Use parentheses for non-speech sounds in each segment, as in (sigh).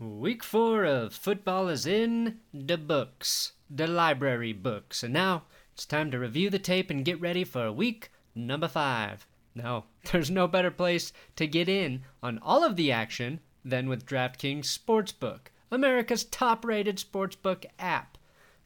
Week four of football is in the books, the library books, and now it's time to review the tape and get ready for week number five. Now, (laughs) there's no better place to get in on all of the action than with DraftKings Sportsbook, America's top rated sportsbook app.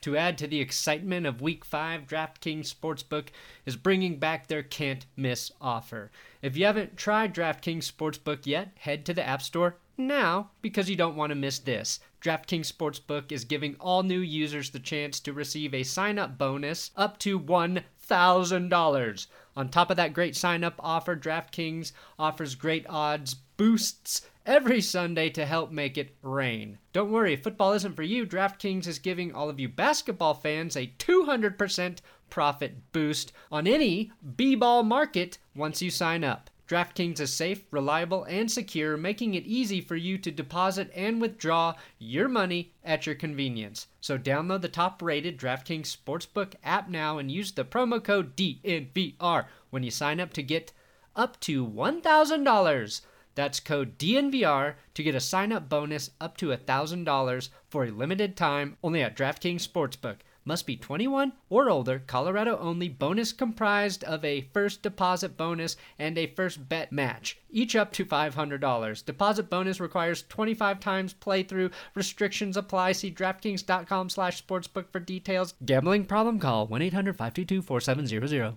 To add to the excitement of Week 5, DraftKings Sportsbook is bringing back their can't miss offer. If you haven't tried DraftKings Sportsbook yet, head to the App Store now because you don't want to miss this. DraftKings Sportsbook is giving all new users the chance to receive a sign up bonus up to $1,000. On top of that great sign up offer, DraftKings offers great odds boosts every Sunday to help make it rain. Don't worry, if football isn't for you, DraftKings is giving all of you basketball fans a 200% profit boost on any B ball market once you sign up. DraftKings is safe, reliable, and secure, making it easy for you to deposit and withdraw your money at your convenience. So download the top-rated DraftKings Sportsbook app now and use the promo code DNVR when you sign up to get up to $1,000. That's code DNVR to get a sign-up bonus up to $1,000 for a limited time only at DraftKings Sportsbook. Must be 21 or older, Colorado only. Bonus comprised of a first deposit bonus and a first bet match, each up to $500. Deposit bonus requires 25 times playthrough. Restrictions apply. See DraftKings.com slash sportsbook for details. Gambling problem? Call 1-800-522-4700.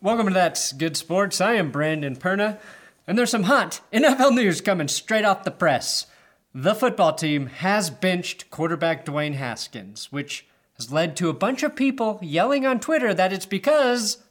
Welcome to That's Good Sports. I am Brandon Perna, and there's some hot NFL news coming straight off the press. The football team has benched quarterback Dwayne Haskins, which has led to a bunch of people yelling on Twitter that it's because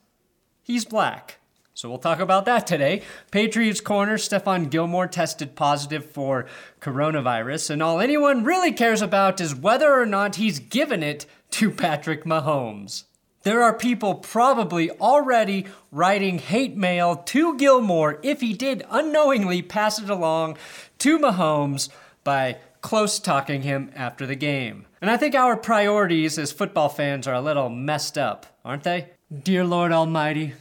he's black. So we'll talk about that today. Patriots corner Stephon Gilmore tested positive for coronavirus, and all anyone really cares about is whether or not he's given it to Patrick Mahomes. There are people probably already writing hate mail to Gilmore if he did unknowingly pass it along to Mahomes by close talking him after the game. And I think our priorities as football fans are a little messed up, aren't they? Dear Lord Almighty,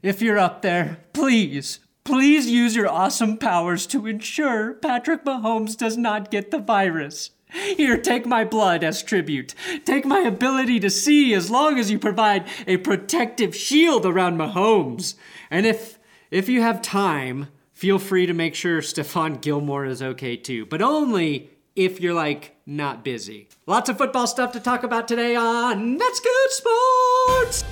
if you're up there, please, please use your awesome powers to ensure Patrick Mahomes does not get the virus. Here, take my blood as tribute. Take my ability to see as long as you provide a protective shield around Mahomes. And if if you have time, feel free to make sure Stephon Gilmore is okay too, but only if you're like not busy. Lots of football stuff to talk about today on That's Good Sports!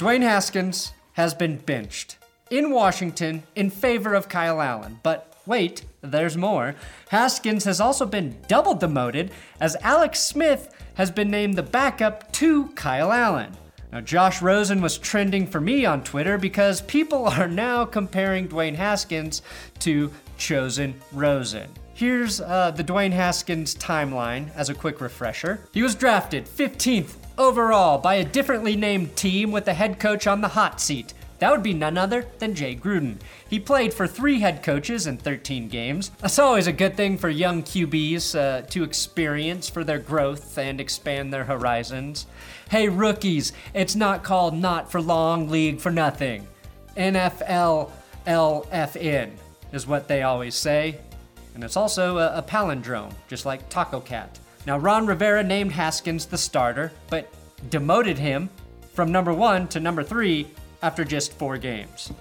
Dwayne Haskins has been benched in Washington in favor of Kyle Allen. But wait, there's more. Haskins has also been double demoted as Alex Smith has been named the backup to Kyle Allen. Now, Josh Rosen was trending for me on Twitter because people (laughs) are now comparing Dwayne Haskins to Chosen Rosen. Here's uh, the Dwayne Haskins timeline as a quick refresher. He was drafted 15th overall by a differently named team with the head coach on the hot seat. That would be none other than Jay Gruden. He played for three head coaches in 13 games. That's always a good thing for young QBs uh, to experience for their growth and expand their horizons. Hey, rookies, it's not called Not for Long League for nothing. NFL LFN is what they always say. And it's also a, a palindrome, just like Taco Cat. Now, Ron Rivera named Haskins the starter, but demoted him from number one to number three after just four games.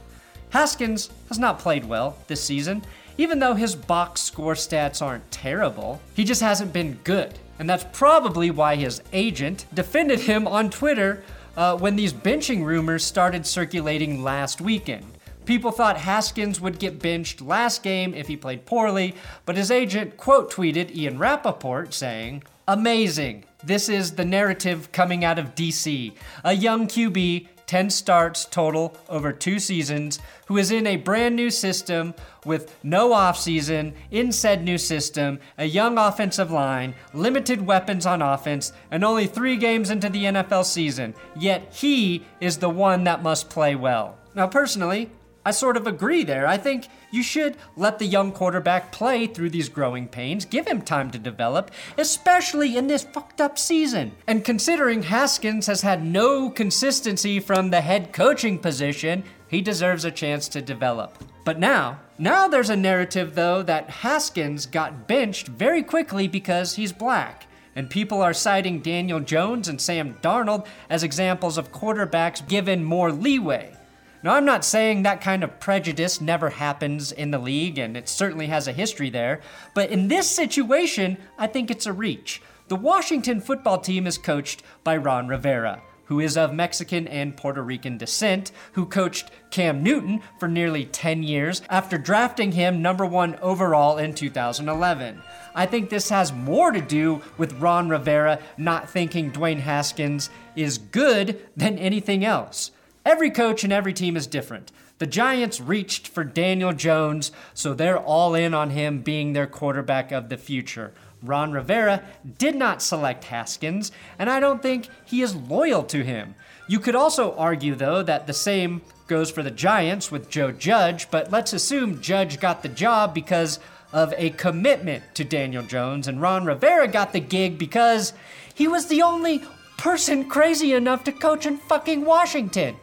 Haskins has not played well this season, even though his box score stats aren't terrible. He just hasn't been good. And that's probably why his agent defended him on Twitter uh, when these benching rumors started circulating last weekend. People thought Haskins would get benched last game if he played poorly, but his agent quote tweeted Ian Rapoport saying, Amazing. This is the narrative coming out of DC. A young QB 10 starts total over two seasons, who is in a brand new system with no offseason, in said new system, a young offensive line, limited weapons on offense, and only three games into the NFL season. Yet he is the one that must play well. Now, personally, I sort of agree there. I think you should let the young quarterback play through these growing pains, give him time to develop, especially in this fucked up season. And considering Haskins has had no consistency from the head coaching position, he deserves a chance to develop. But now, now there's a narrative though that Haskins got benched very quickly because he's black. And people are citing Daniel Jones and Sam Darnold as examples of quarterbacks given more leeway. Now, I'm not saying that kind of prejudice never happens in the league, and it certainly has a history there, but in this situation, I think it's a reach. The Washington football team is coached by Ron Rivera, who is of Mexican and Puerto Rican descent, who coached Cam Newton for nearly 10 years after drafting him number one overall in 2011. I think this has more to do with Ron Rivera not thinking Dwayne Haskins is good than anything else. Every coach and every team is different. The Giants reached for Daniel Jones, so they're all in on him being their quarterback of the future. Ron Rivera did not select Haskins, and I don't think he is loyal to him. You could also argue, though, that the same goes for the Giants with Joe Judge, but let's assume Judge got the job because of a commitment to Daniel Jones, and Ron Rivera got the gig because he was the only person crazy enough to coach in fucking Washington.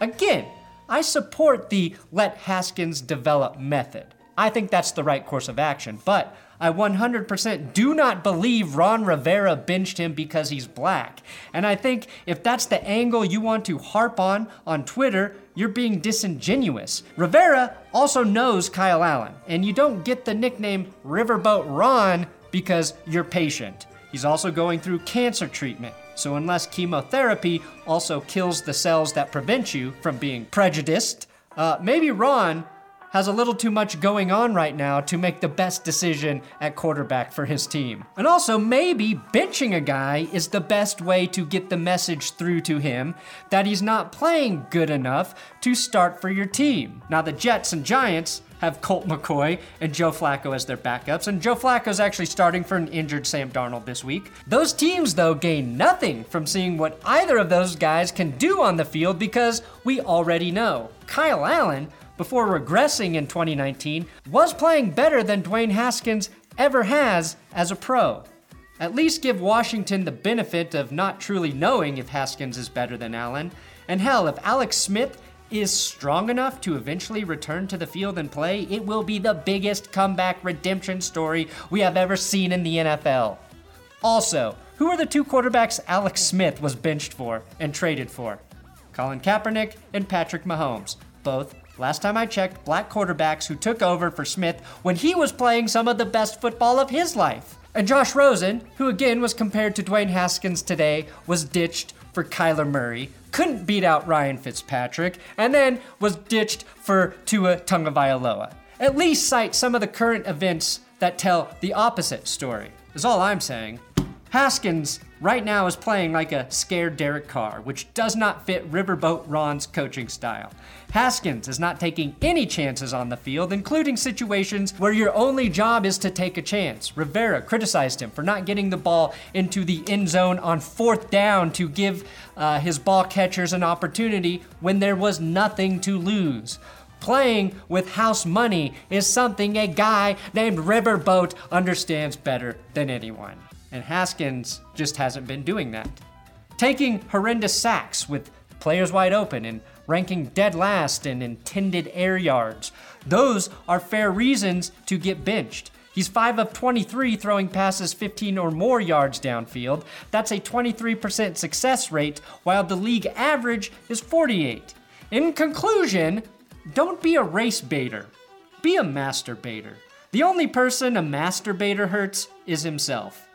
Again, I support the let Haskins develop method. I think that's the right course of action, but I 100% do not believe Ron Rivera benched him because he's black. And I think if that's the angle you want to harp on on Twitter, you're being disingenuous. Rivera also knows Kyle Allen, and you don't get the nickname Riverboat Ron because you're patient. He's also going through cancer treatment. So, unless chemotherapy also kills the cells that prevent you from being prejudiced, uh, maybe Ron has a little too much going on right now to make the best decision at quarterback for his team. And also, maybe benching a guy is the best way to get the message through to him that he's not playing good enough to start for your team. Now, the Jets and Giants have Colt McCoy and Joe Flacco as their backups, and Joe Flacco is actually starting for an injured Sam Darnold this week. Those teams, though, gain nothing from seeing what either of those guys can do on the field because we already know. Kyle Allen before regressing in 2019, was playing better than Dwayne Haskins ever has as a pro. At least give Washington the benefit of not truly knowing if Haskins is better than Allen. And hell, if Alex Smith is strong enough to eventually return to the field and play, it will be the biggest comeback redemption story we have ever seen in the NFL. Also, who are the two quarterbacks Alex Smith was benched for and traded for? Colin Kaepernick and Patrick Mahomes, both Last time I checked, black quarterbacks who took over for Smith when he was playing some of the best football of his life. And Josh Rosen, who again was compared to Dwayne Haskins today, was ditched for Kyler Murray, couldn't beat out Ryan Fitzpatrick, and then was ditched for Tua Tagovailoa. At least cite some of the current events that tell the opposite story, is all I'm saying. Haskins right now is playing like a scared Derek Carr, which does not fit Riverboat Ron's coaching style. Haskins is not taking any chances on the field, including situations where your only job is to take a chance. Rivera criticized him for not getting the ball into the end zone on fourth down to give uh, his ball catchers an opportunity when there was nothing to lose. Playing with house money is something a guy named Riverboat understands better than anyone and Haskins just hasn't been doing that. Taking horrendous sacks with players wide open and ranking dead last in intended air yards. Those are fair reasons to get benched. He's 5 of 23 throwing passes 15 or more yards downfield. That's a 23% success rate, while the league average is 48. In conclusion, don't be a race baiter, be a masturbator. The only person a masturbator hurts is himself.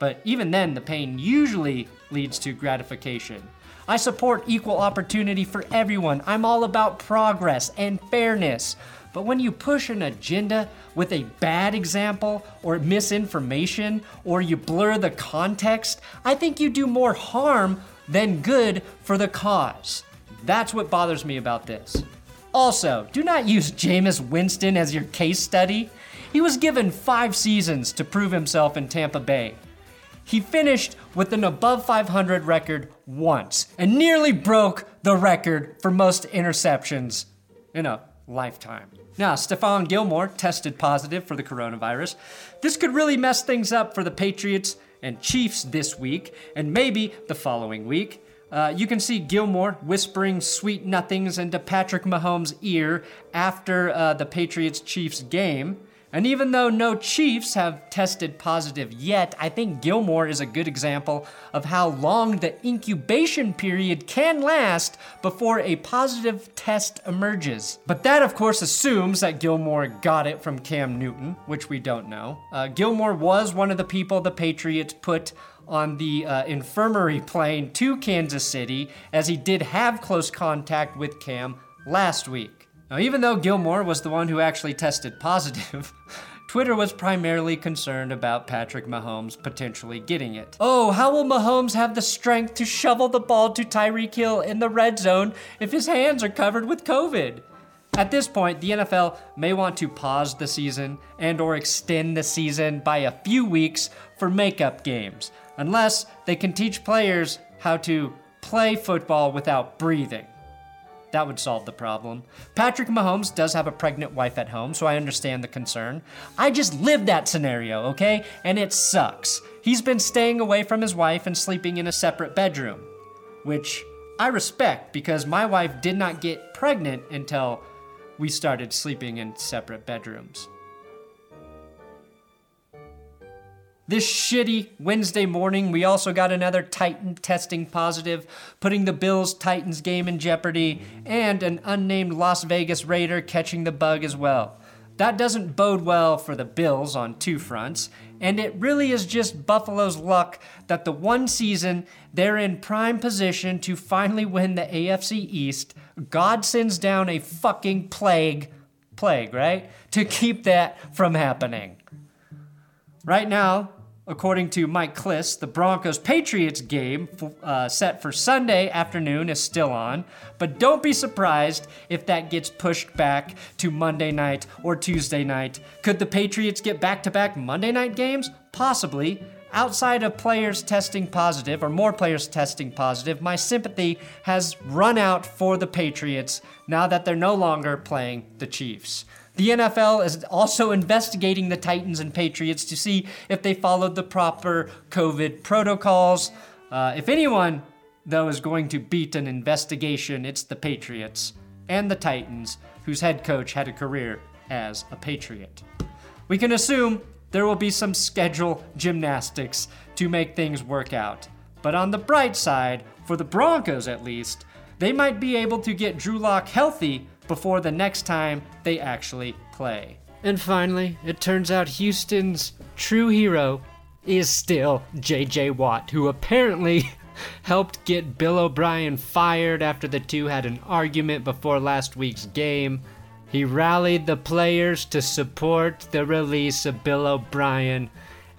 But even then, the pain usually leads to gratification. I support equal opportunity for everyone. I'm all about progress and fairness. But when you push an agenda with a bad example or misinformation or you blur the context, I think you do more harm than good for the cause. That's what bothers me about this. Also, do not use Jameis Winston as your case study. He was given five seasons to prove himself in Tampa Bay. He finished with an above 500 record once and nearly broke the record for most interceptions in a lifetime. Now, Stephon Gilmore tested positive for the coronavirus. This could really mess things up for the Patriots and Chiefs this week, and maybe the following week. Uh, you can see Gilmore whispering sweet nothings into Patrick Mahomes' ear after uh, the Patriots Chiefs game. And even though no Chiefs have tested positive yet, I think Gilmore is a good example of how long the incubation period can last before a positive test emerges. But that, of course, assumes that Gilmore got it from Cam Newton, which we don't know. Uh, Gilmore was one of the people the Patriots put on the uh, infirmary plane to Kansas City, as he did have close contact with Cam last week. Now, even though Gilmore was the one who actually tested positive, (laughs) Twitter was primarily concerned about Patrick Mahomes potentially getting it. Oh, how will Mahomes have the strength to shovel the ball to Tyreek Hill in the red zone if his hands are covered with COVID? At this point, the NFL may want to pause the season and or extend the season by a few weeks for makeup games, unless they can teach players how to play football without breathing. That would solve the problem. Patrick Mahomes does have a pregnant wife at home, so I understand the concern. I just lived that scenario, okay? And it sucks. He's been staying away from his wife and sleeping in a separate bedroom, which I respect because my wife did not get pregnant until we started sleeping in separate bedrooms. This shitty Wednesday morning, we also got another Titan testing positive, putting the Bills Titans game in jeopardy, and an unnamed Las Vegas Raider catching the bug as well. That doesn't bode well for the Bills on two fronts, and it really is just Buffalo's luck that the one season they're in prime position to finally win the AFC East, God sends down a fucking plague, plague, right? To keep that from happening. Right now, According to Mike Klis, the Broncos Patriots game uh, set for Sunday afternoon is still on, but don't be surprised if that gets pushed back to Monday night or Tuesday night. Could the Patriots get back to back Monday night games? Possibly. Outside of players testing positive, or more players testing positive, my sympathy has run out for the Patriots now that they're no longer playing the Chiefs. The NFL is also investigating the Titans and Patriots to see if they followed the proper COVID protocols. Uh, if anyone, though, is going to beat an investigation, it's the Patriots and the Titans, whose head coach had a career as a Patriot. We can assume there will be some schedule gymnastics to make things work out. But on the bright side, for the Broncos at least, they might be able to get Drew Lock healthy before the next time they actually play. And finally, it turns out Houston's true hero is still JJ Watt, who apparently (laughs) helped get Bill O'Brien fired after the two had an argument before last week's game. He rallied the players to support the release of Bill O'Brien,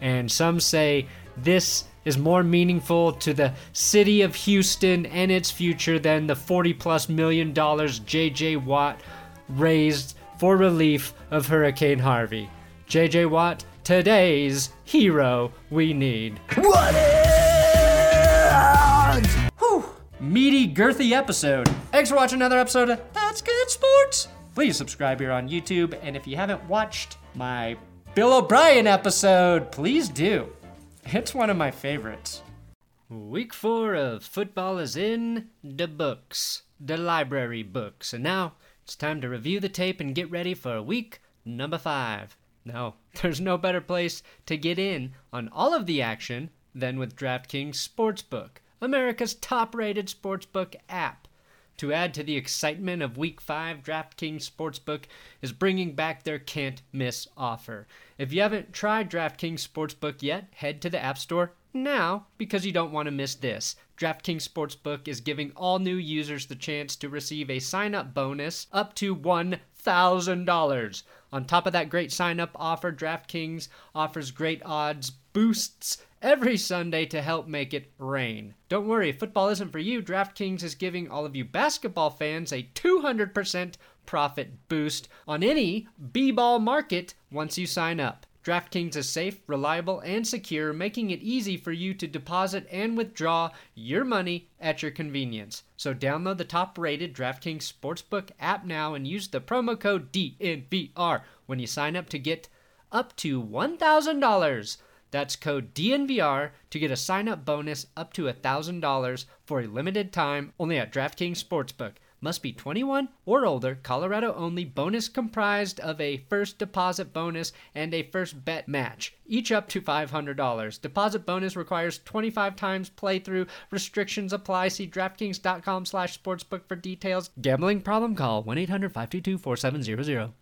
and some say this is more meaningful to the city of Houston and its future than the 40 plus million dollars JJ Watt raised for relief of Hurricane Harvey. JJ Watt, today's hero we need. What is? Whew. Meaty, girthy episode. Thanks for watching another episode of That's Good Sports. Please subscribe here on YouTube, and if you haven't watched my Bill O'Brien episode, please do. It's one of my favorites. Week four of football is in the books, the library books, and now it's time to review the tape and get ready for week number five. Now, (laughs) there's no better place to get in on all of the action than with DraftKings Sportsbook, America's top rated sportsbook app. To add to the excitement of Week 5, DraftKings Sportsbook is bringing back their can't miss offer. If you haven't tried DraftKings Sportsbook yet, head to the App Store now because you don't want to miss this. DraftKings Sportsbook is giving all new users the chance to receive a sign up bonus up to $1,000. On top of that great sign up offer, DraftKings offers great odds boosts every Sunday to help make it rain. Don't worry, football isn't for you. DraftKings is giving all of you basketball fans a 200% profit boost on any B ball market once you sign up. DraftKings is safe, reliable, and secure, making it easy for you to deposit and withdraw your money at your convenience. So download the top-rated DraftKings Sportsbook app now and use the promo code DNVR when you sign up to get up to $1,000. That's code DNVR to get a sign-up bonus up to $1,000 for a limited time only at DraftKings Sportsbook. Must be 21 or older, Colorado only, bonus comprised of a first deposit bonus and a first bet match, each up to $500. Deposit bonus requires 25 times playthrough. Restrictions apply. See DraftKings.com slash sportsbook for details. Gambling problem? Call 1-800-522-4700.